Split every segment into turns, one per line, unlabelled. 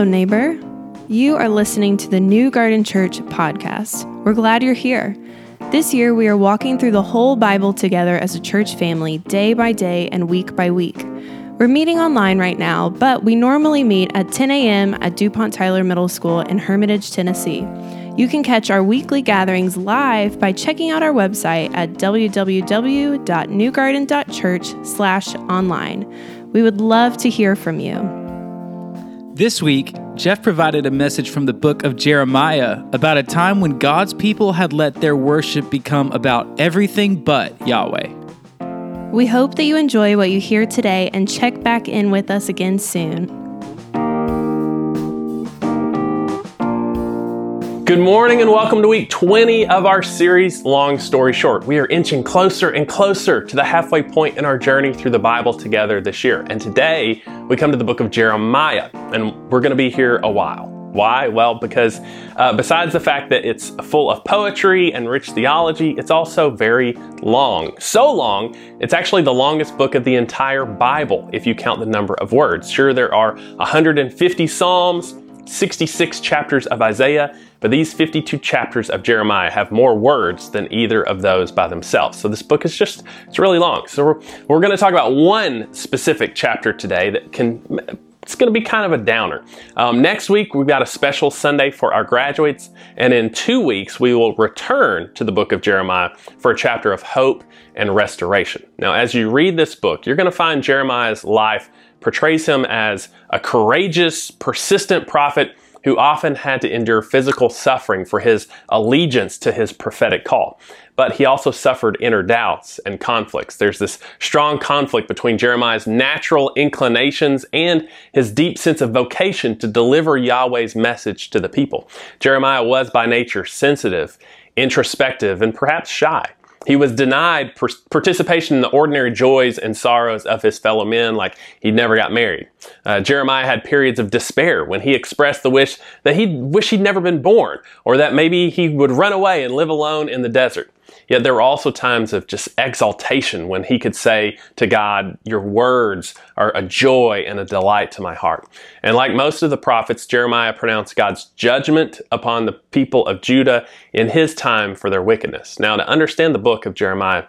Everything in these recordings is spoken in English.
Hello, neighbor. You are listening to the New Garden Church podcast. We're glad you're here. This year, we are walking through the whole Bible together as a church family, day by day and week by week. We're meeting online right now, but we normally meet at 10 a.m. at DuPont Tyler Middle School in Hermitage, Tennessee. You can catch our weekly gatherings live by checking out our website at www.newgarden.church/online. We would love to hear from you.
This week, Jeff provided a message from the book of Jeremiah about a time when God's people had let their worship become about everything but Yahweh.
We hope that you enjoy what you hear today and check back in with us again soon.
Good morning and welcome to week 20 of our series, Long Story Short. We are inching closer and closer to the halfway point in our journey through the Bible together this year. And today we come to the book of Jeremiah, and we're going to be here a while. Why? Well, because uh, besides the fact that it's full of poetry and rich theology, it's also very long. So long, it's actually the longest book of the entire Bible if you count the number of words. Sure, there are 150 Psalms, 66 chapters of Isaiah, but these 52 chapters of Jeremiah have more words than either of those by themselves. So this book is just, it's really long. So we're, we're going to talk about one specific chapter today that can it's going to be kind of a downer. Um, next week, we've got a special Sunday for our graduates, and in two weeks, we will return to the book of Jeremiah for a chapter of hope and restoration. Now, as you read this book, you're going to find Jeremiah's life portrays him as a courageous, persistent prophet who often had to endure physical suffering for his allegiance to his prophetic call. But he also suffered inner doubts and conflicts. There's this strong conflict between Jeremiah's natural inclinations and his deep sense of vocation to deliver Yahweh's message to the people. Jeremiah was by nature sensitive, introspective, and perhaps shy. He was denied per- participation in the ordinary joys and sorrows of his fellow men, like he never got married. Uh, Jeremiah had periods of despair when he expressed the wish that he wish he'd never been born, or that maybe he would run away and live alone in the desert. Yet there were also times of just exaltation when he could say to God, Your words are a joy and a delight to my heart. And like most of the prophets, Jeremiah pronounced God's judgment upon the people of Judah in his time for their wickedness. Now, to understand the book of Jeremiah,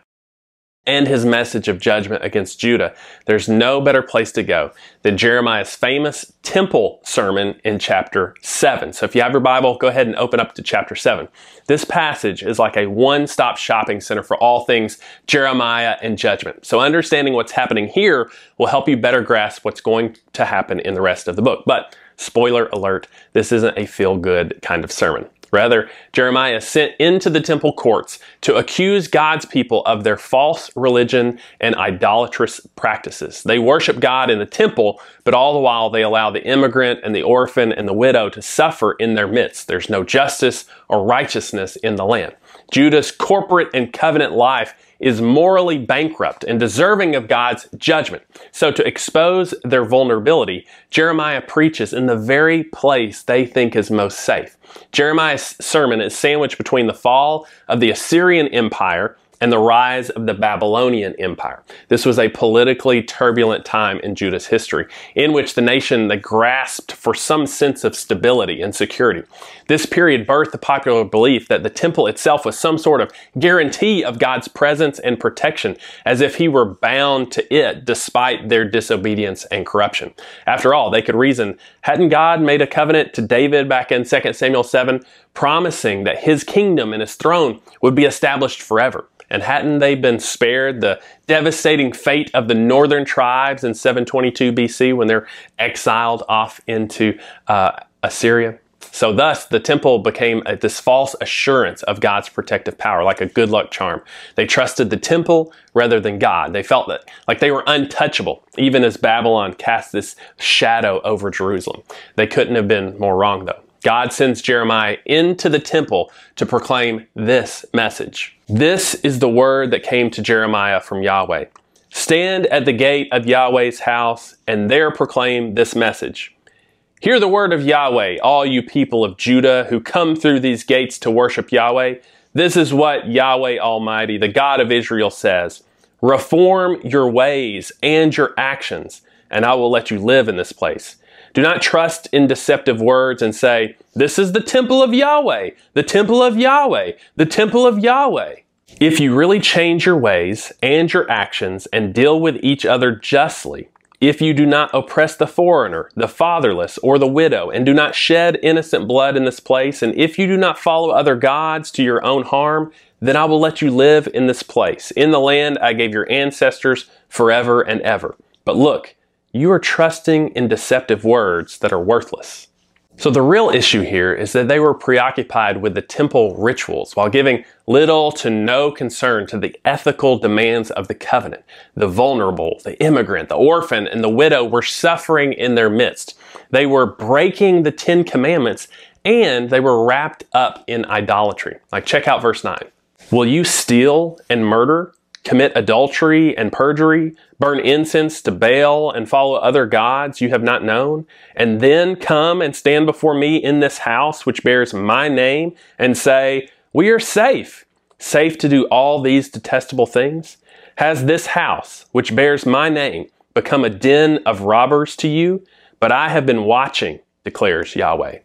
and his message of judgment against Judah, there's no better place to go than Jeremiah's famous temple sermon in chapter 7. So if you have your Bible, go ahead and open up to chapter 7. This passage is like a one stop shopping center for all things Jeremiah and judgment. So understanding what's happening here will help you better grasp what's going to happen in the rest of the book. But spoiler alert, this isn't a feel good kind of sermon. Rather, Jeremiah is sent into the temple courts to accuse God's people of their false religion and idolatrous practices. They worship God in the temple, but all the while they allow the immigrant and the orphan and the widow to suffer in their midst. There's no justice or righteousness in the land. Judah's corporate and covenant life is morally bankrupt and deserving of God's judgment. So, to expose their vulnerability, Jeremiah preaches in the very place they think is most safe. Jeremiah's sermon is sandwiched between the fall of the Assyrian Empire and the rise of the Babylonian Empire. This was a politically turbulent time in Judah's history, in which the nation they grasped for some sense of stability and security. This period birthed the popular belief that the temple itself was some sort of guarantee of God's presence and protection, as if he were bound to it despite their disobedience and corruption. After all, they could reason, hadn't God made a covenant to David back in 2 Samuel 7, promising that his kingdom and his throne would be established forever? And hadn't they been spared the devastating fate of the northern tribes in 722 BC when they're exiled off into uh, Assyria? So, thus, the temple became a, this false assurance of God's protective power, like a good luck charm. They trusted the temple rather than God. They felt that, like they were untouchable, even as Babylon cast this shadow over Jerusalem. They couldn't have been more wrong, though. God sends Jeremiah into the temple to proclaim this message. This is the word that came to Jeremiah from Yahweh. Stand at the gate of Yahweh's house and there proclaim this message. Hear the word of Yahweh, all you people of Judah who come through these gates to worship Yahweh. This is what Yahweh Almighty, the God of Israel, says Reform your ways and your actions, and I will let you live in this place. Do not trust in deceptive words and say, This is the temple of Yahweh, the temple of Yahweh, the temple of Yahweh. If you really change your ways and your actions and deal with each other justly, if you do not oppress the foreigner, the fatherless, or the widow, and do not shed innocent blood in this place, and if you do not follow other gods to your own harm, then I will let you live in this place, in the land I gave your ancestors forever and ever. But look, you are trusting in deceptive words that are worthless. So the real issue here is that they were preoccupied with the temple rituals while giving little to no concern to the ethical demands of the covenant. The vulnerable, the immigrant, the orphan, and the widow were suffering in their midst. They were breaking the Ten Commandments and they were wrapped up in idolatry. Like check out verse 9. Will you steal and murder? commit adultery and perjury, burn incense to Baal, and follow other gods you have not known, and then come and stand before me in this house which bears my name, and say, We are safe, safe to do all these detestable things? Has this house, which bears my name, become a den of robbers to you? But I have been watching, declares Yahweh.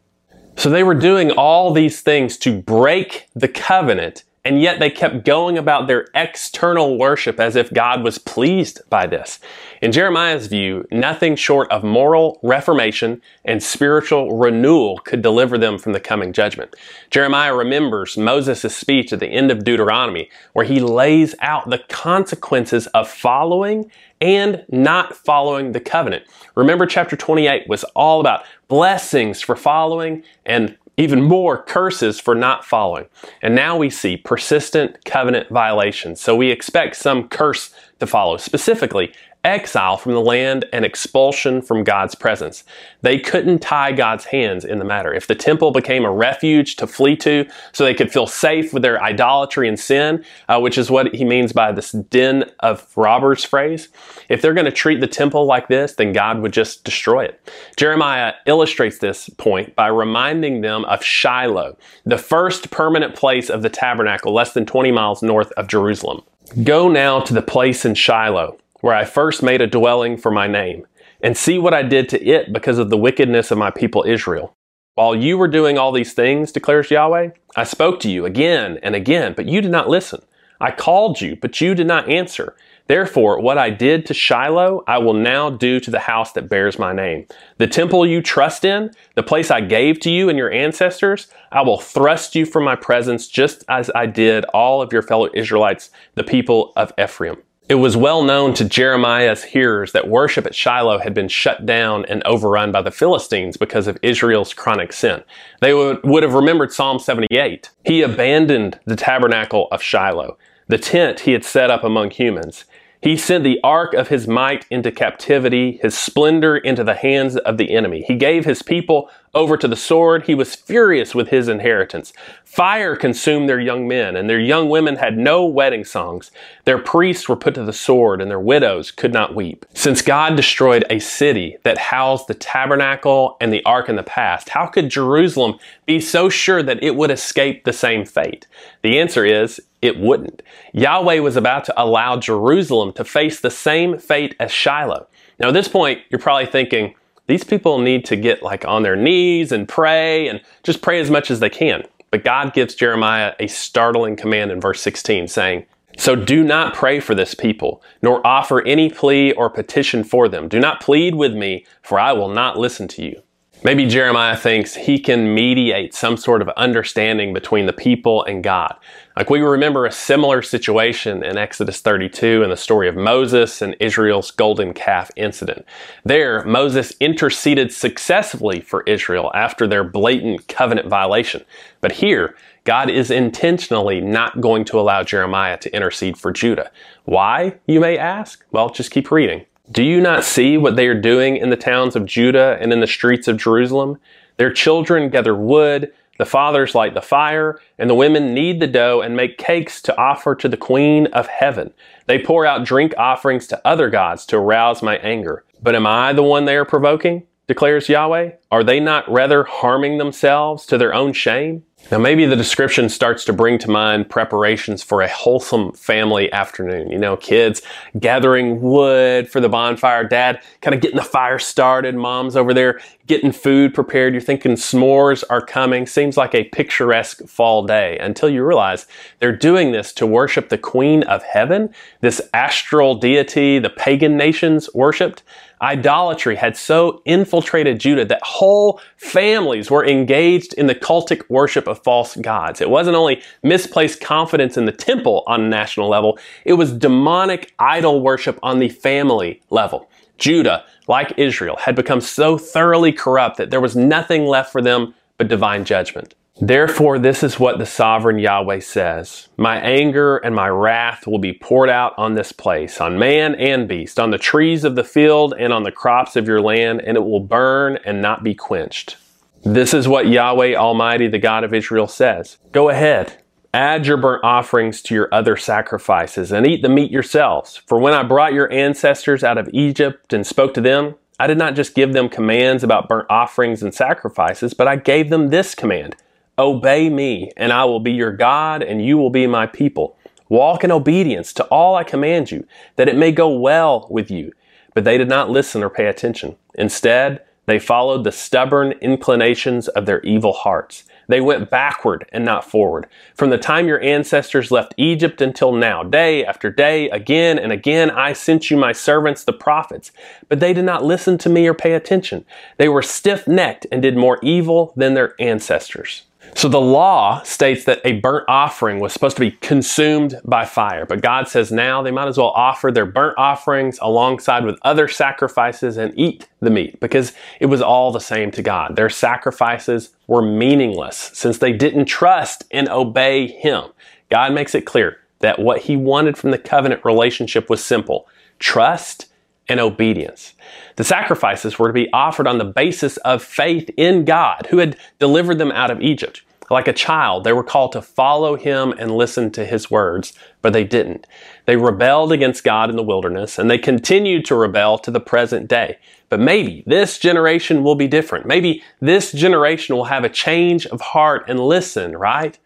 So they were doing all these things to break the covenant and yet they kept going about their external worship as if God was pleased by this. In Jeremiah's view, nothing short of moral reformation and spiritual renewal could deliver them from the coming judgment. Jeremiah remembers Moses' speech at the end of Deuteronomy, where he lays out the consequences of following and not following the covenant. Remember, chapter 28 was all about blessings for following and even more curses for not following. And now we see persistent covenant violations. So we expect some curse to follow. Specifically, exile from the land and expulsion from God's presence. They couldn't tie God's hands in the matter. If the temple became a refuge to flee to so they could feel safe with their idolatry and sin, uh, which is what he means by this den of robbers phrase, if they're going to treat the temple like this, then God would just destroy it. Jeremiah illustrates this point by reminding them of Shiloh, the first permanent place of the tabernacle less than 20 miles north of Jerusalem. Go now to the place in Shiloh where I first made a dwelling for my name, and see what I did to it because of the wickedness of my people Israel. While you were doing all these things, declares Yahweh, I spoke to you again and again, but you did not listen. I called you, but you did not answer. Therefore, what I did to Shiloh, I will now do to the house that bears my name. The temple you trust in, the place I gave to you and your ancestors, I will thrust you from my presence just as I did all of your fellow Israelites, the people of Ephraim. It was well known to Jeremiah's hearers that worship at Shiloh had been shut down and overrun by the Philistines because of Israel's chronic sin. They would, would have remembered Psalm 78. He abandoned the tabernacle of Shiloh, the tent he had set up among humans. He sent the ark of his might into captivity, his splendor into the hands of the enemy. He gave his people over to the sword. He was furious with his inheritance. Fire consumed their young men, and their young women had no wedding songs. Their priests were put to the sword, and their widows could not weep. Since God destroyed a city that housed the tabernacle and the ark in the past, how could Jerusalem be so sure that it would escape the same fate? The answer is it wouldn't. Yahweh was about to allow Jerusalem to face the same fate as Shiloh. Now, at this point, you're probably thinking, these people need to get like on their knees and pray and just pray as much as they can. But God gives Jeremiah a startling command in verse 16 saying, so do not pray for this people, nor offer any plea or petition for them. Do not plead with me, for I will not listen to you. Maybe Jeremiah thinks he can mediate some sort of understanding between the people and God. Like we remember a similar situation in Exodus 32 in the story of Moses and Israel's golden calf incident. There, Moses interceded successfully for Israel after their blatant covenant violation. But here, God is intentionally not going to allow Jeremiah to intercede for Judah. Why, you may ask? Well, just keep reading. Do you not see what they are doing in the towns of Judah and in the streets of Jerusalem? Their children gather wood, the fathers light the fire, and the women knead the dough and make cakes to offer to the Queen of Heaven. They pour out drink offerings to other gods to arouse my anger. But am I the one they are provoking? declares Yahweh. Are they not rather harming themselves to their own shame? Now, maybe the description starts to bring to mind preparations for a wholesome family afternoon. You know, kids gathering wood for the bonfire, dad kind of getting the fire started, mom's over there getting food prepared. You're thinking s'mores are coming. Seems like a picturesque fall day until you realize they're doing this to worship the Queen of Heaven, this astral deity the pagan nations worshiped. Idolatry had so infiltrated Judah that whole families were engaged in the cultic worship of false gods. It wasn't only misplaced confidence in the temple on a national level, it was demonic idol worship on the family level. Judah, like Israel, had become so thoroughly corrupt that there was nothing left for them but divine judgment. Therefore, this is what the sovereign Yahweh says My anger and my wrath will be poured out on this place, on man and beast, on the trees of the field and on the crops of your land, and it will burn and not be quenched. This is what Yahweh Almighty, the God of Israel, says Go ahead, add your burnt offerings to your other sacrifices, and eat the meat yourselves. For when I brought your ancestors out of Egypt and spoke to them, I did not just give them commands about burnt offerings and sacrifices, but I gave them this command Obey me, and I will be your God, and you will be my people. Walk in obedience to all I command you, that it may go well with you. But they did not listen or pay attention. Instead, they followed the stubborn inclinations of their evil hearts. They went backward and not forward. From the time your ancestors left Egypt until now, day after day, again and again, I sent you my servants, the prophets. But they did not listen to me or pay attention. They were stiff necked and did more evil than their ancestors. So the law states that a burnt offering was supposed to be consumed by fire, but God says now they might as well offer their burnt offerings alongside with other sacrifices and eat the meat because it was all the same to God. Their sacrifices were meaningless since they didn't trust and obey Him. God makes it clear that what He wanted from the covenant relationship was simple trust and obedience. The sacrifices were to be offered on the basis of faith in God, who had delivered them out of Egypt. Like a child, they were called to follow him and listen to his words, but they didn't. They rebelled against God in the wilderness, and they continued to rebel to the present day. But maybe this generation will be different. Maybe this generation will have a change of heart and listen, right?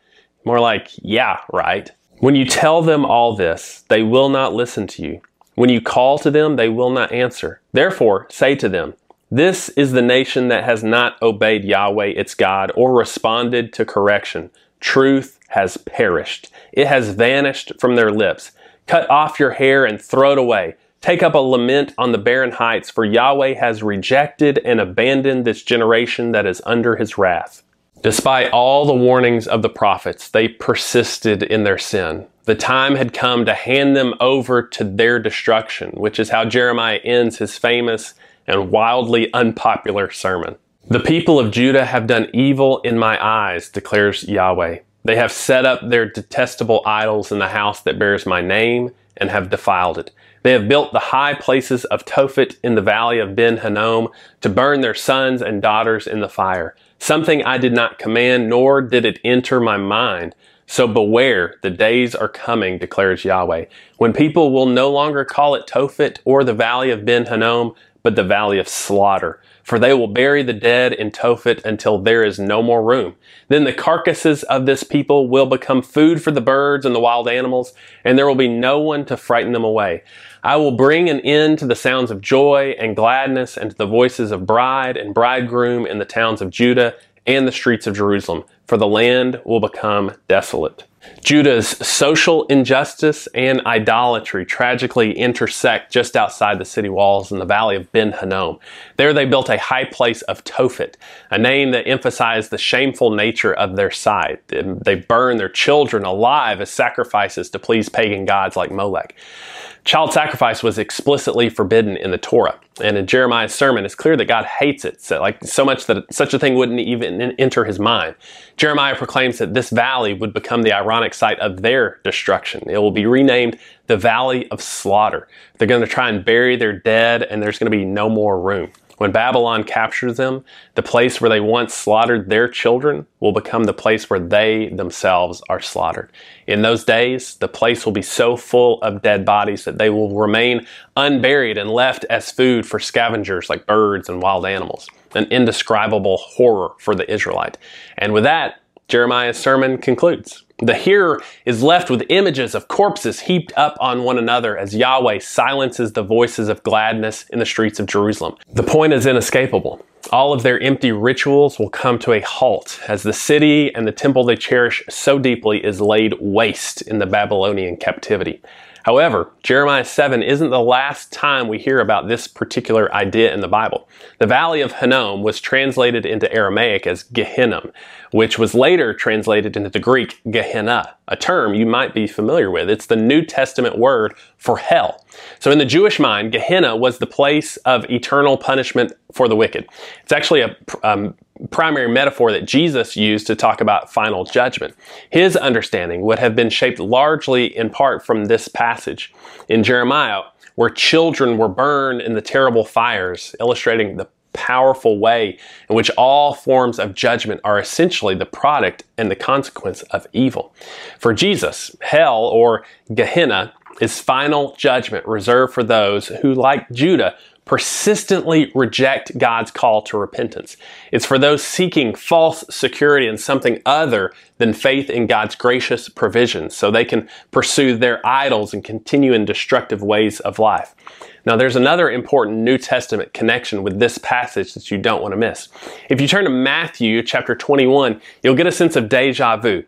More like, yeah, right. When you tell them all this, they will not listen to you. When you call to them, they will not answer. Therefore, say to them, This is the nation that has not obeyed Yahweh its God or responded to correction. Truth has perished. It has vanished from their lips. Cut off your hair and throw it away. Take up a lament on the barren heights, for Yahweh has rejected and abandoned this generation that is under his wrath. Despite all the warnings of the prophets, they persisted in their sin. The time had come to hand them over to their destruction, which is how Jeremiah ends his famous and wildly unpopular sermon. The people of Judah have done evil in my eyes, declares Yahweh. They have set up their detestable idols in the house that bears my name and have defiled it. They have built the high places of Tophet in the valley of Ben Hinnom to burn their sons and daughters in the fire. Something I did not command, nor did it enter my mind. So beware, the days are coming, declares Yahweh, when people will no longer call it Tophet or the valley of Ben Hinnom, but the valley of slaughter. For they will bury the dead in Tophet until there is no more room. Then the carcasses of this people will become food for the birds and the wild animals, and there will be no one to frighten them away. I will bring an end to the sounds of joy and gladness and to the voices of bride and bridegroom in the towns of Judah and the streets of Jerusalem, for the land will become desolate. Judah's social injustice and idolatry tragically intersect just outside the city walls in the valley of Ben Hinnom. There they built a high place of Tophet, a name that emphasized the shameful nature of their site. They burned their children alive as sacrifices to please pagan gods like Molech. Child sacrifice was explicitly forbidden in the Torah. And in Jeremiah's sermon, it's clear that God hates it, so, like so much that such a thing wouldn't even enter his mind. Jeremiah proclaims that this valley would become the ironic site of their destruction. It will be renamed the Valley of Slaughter. They're going to try and bury their dead, and there's going to be no more room. When Babylon captures them, the place where they once slaughtered their children will become the place where they themselves are slaughtered. In those days, the place will be so full of dead bodies that they will remain unburied and left as food for scavengers like birds and wild animals. An indescribable horror for the Israelite. And with that, Jeremiah's sermon concludes. The hearer is left with images of corpses heaped up on one another as Yahweh silences the voices of gladness in the streets of Jerusalem. The point is inescapable. All of their empty rituals will come to a halt as the city and the temple they cherish so deeply is laid waste in the Babylonian captivity. However, Jeremiah 7 isn't the last time we hear about this particular idea in the Bible. The Valley of Hinnom was translated into Aramaic as Gehinnom, which was later translated into the Greek Gehenna, a term you might be familiar with. It's the New Testament word for hell. So in the Jewish mind, Gehenna was the place of eternal punishment for the wicked. It's actually a um, primary metaphor that Jesus used to talk about final judgment. His understanding would have been shaped largely in part from this passage in Jeremiah, where children were burned in the terrible fires, illustrating the powerful way in which all forms of judgment are essentially the product and the consequence of evil. For Jesus, hell or Gehenna is final judgment reserved for those who, like Judah, persistently reject God's call to repentance. It's for those seeking false security in something other than faith in God's gracious provisions so they can pursue their idols and continue in destructive ways of life. Now, there's another important New Testament connection with this passage that you don't want to miss. If you turn to Matthew chapter 21, you'll get a sense of deja vu.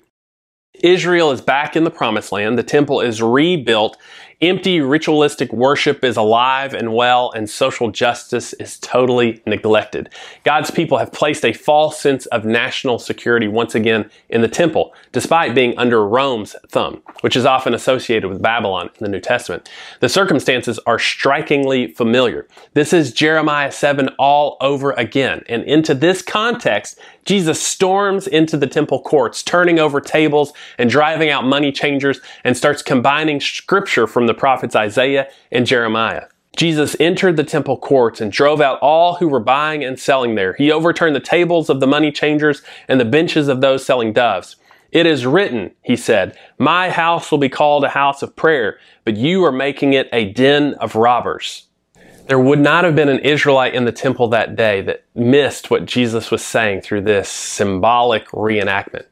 Israel is back in the promised land. The temple is rebuilt Empty ritualistic worship is alive and well, and social justice is totally neglected. God's people have placed a false sense of national security once again in the temple, despite being under Rome's thumb, which is often associated with Babylon in the New Testament. The circumstances are strikingly familiar. This is Jeremiah 7 all over again. And into this context, Jesus storms into the temple courts, turning over tables and driving out money changers, and starts combining scripture from the the prophets Isaiah and Jeremiah. Jesus entered the temple courts and drove out all who were buying and selling there. He overturned the tables of the money changers and the benches of those selling doves. It is written, he said, My house will be called a house of prayer, but you are making it a den of robbers. There would not have been an Israelite in the temple that day that missed what Jesus was saying through this symbolic reenactment.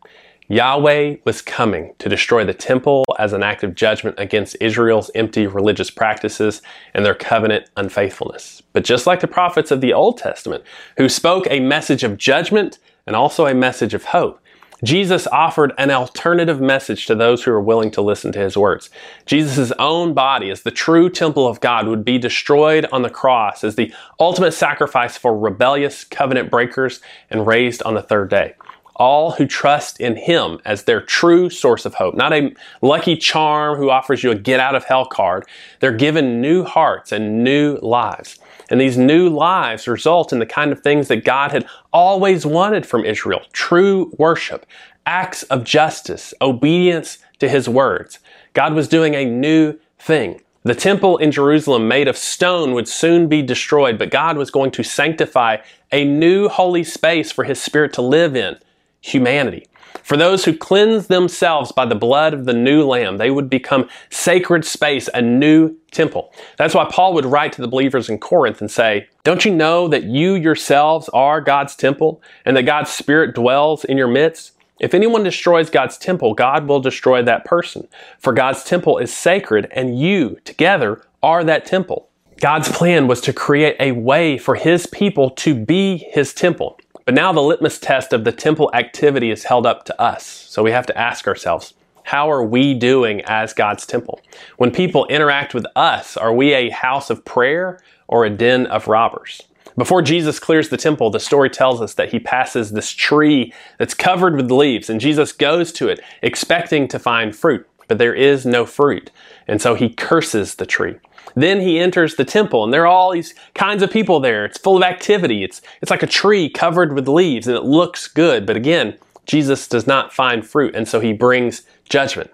Yahweh was coming to destroy the temple as an act of judgment against Israel's empty religious practices and their covenant unfaithfulness. But just like the prophets of the Old Testament, who spoke a message of judgment and also a message of hope, Jesus offered an alternative message to those who are willing to listen to his words. Jesus' own body as the true temple of God would be destroyed on the cross as the ultimate sacrifice for rebellious covenant breakers and raised on the third day all who trust in Him as their true source of hope, not a lucky charm who offers you a get out of hell card. They're given new hearts and new lives. And these new lives result in the kind of things that God had always wanted from Israel true worship, acts of justice, obedience to His words. God was doing a new thing. The temple in Jerusalem made of stone would soon be destroyed, but God was going to sanctify a new holy space for His Spirit to live in humanity. For those who cleanse themselves by the blood of the new lamb, they would become sacred space, a new temple. That's why Paul would write to the believers in Corinth and say, Don't you know that you yourselves are God's temple and that God's Spirit dwells in your midst? If anyone destroys God's temple, God will destroy that person. For God's temple is sacred, and you together are that temple. God's plan was to create a way for His people to be His temple. But now the litmus test of the temple activity is held up to us. So we have to ask ourselves, how are we doing as God's temple? When people interact with us, are we a house of prayer or a den of robbers? Before Jesus clears the temple, the story tells us that he passes this tree that's covered with leaves, and Jesus goes to it expecting to find fruit, but there is no fruit. And so he curses the tree. Then he enters the temple, and there are all these kinds of people there. It's full of activity. It's, it's like a tree covered with leaves, and it looks good. But again, Jesus does not find fruit, and so he brings judgment.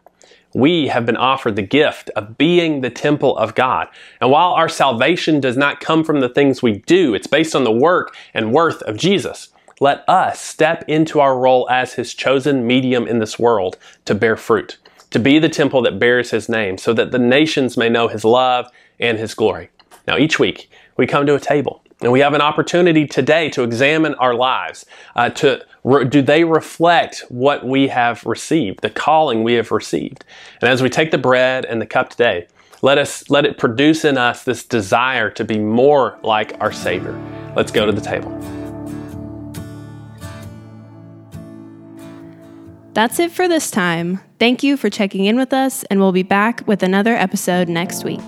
We have been offered the gift of being the temple of God. And while our salvation does not come from the things we do, it's based on the work and worth of Jesus. Let us step into our role as his chosen medium in this world to bear fruit, to be the temple that bears his name, so that the nations may know his love and His glory. Now, each week, we come to a table And we have an opportunity today to examine our lives. Uh, to re- do they reflect what we have received, the calling we have received? And as we take the bread and the cup today, let us let it produce in us this desire to be more like our Savior. Let's go to the table.
That's it for this time. Thank you for checking in with us, and we'll be back with another episode next week.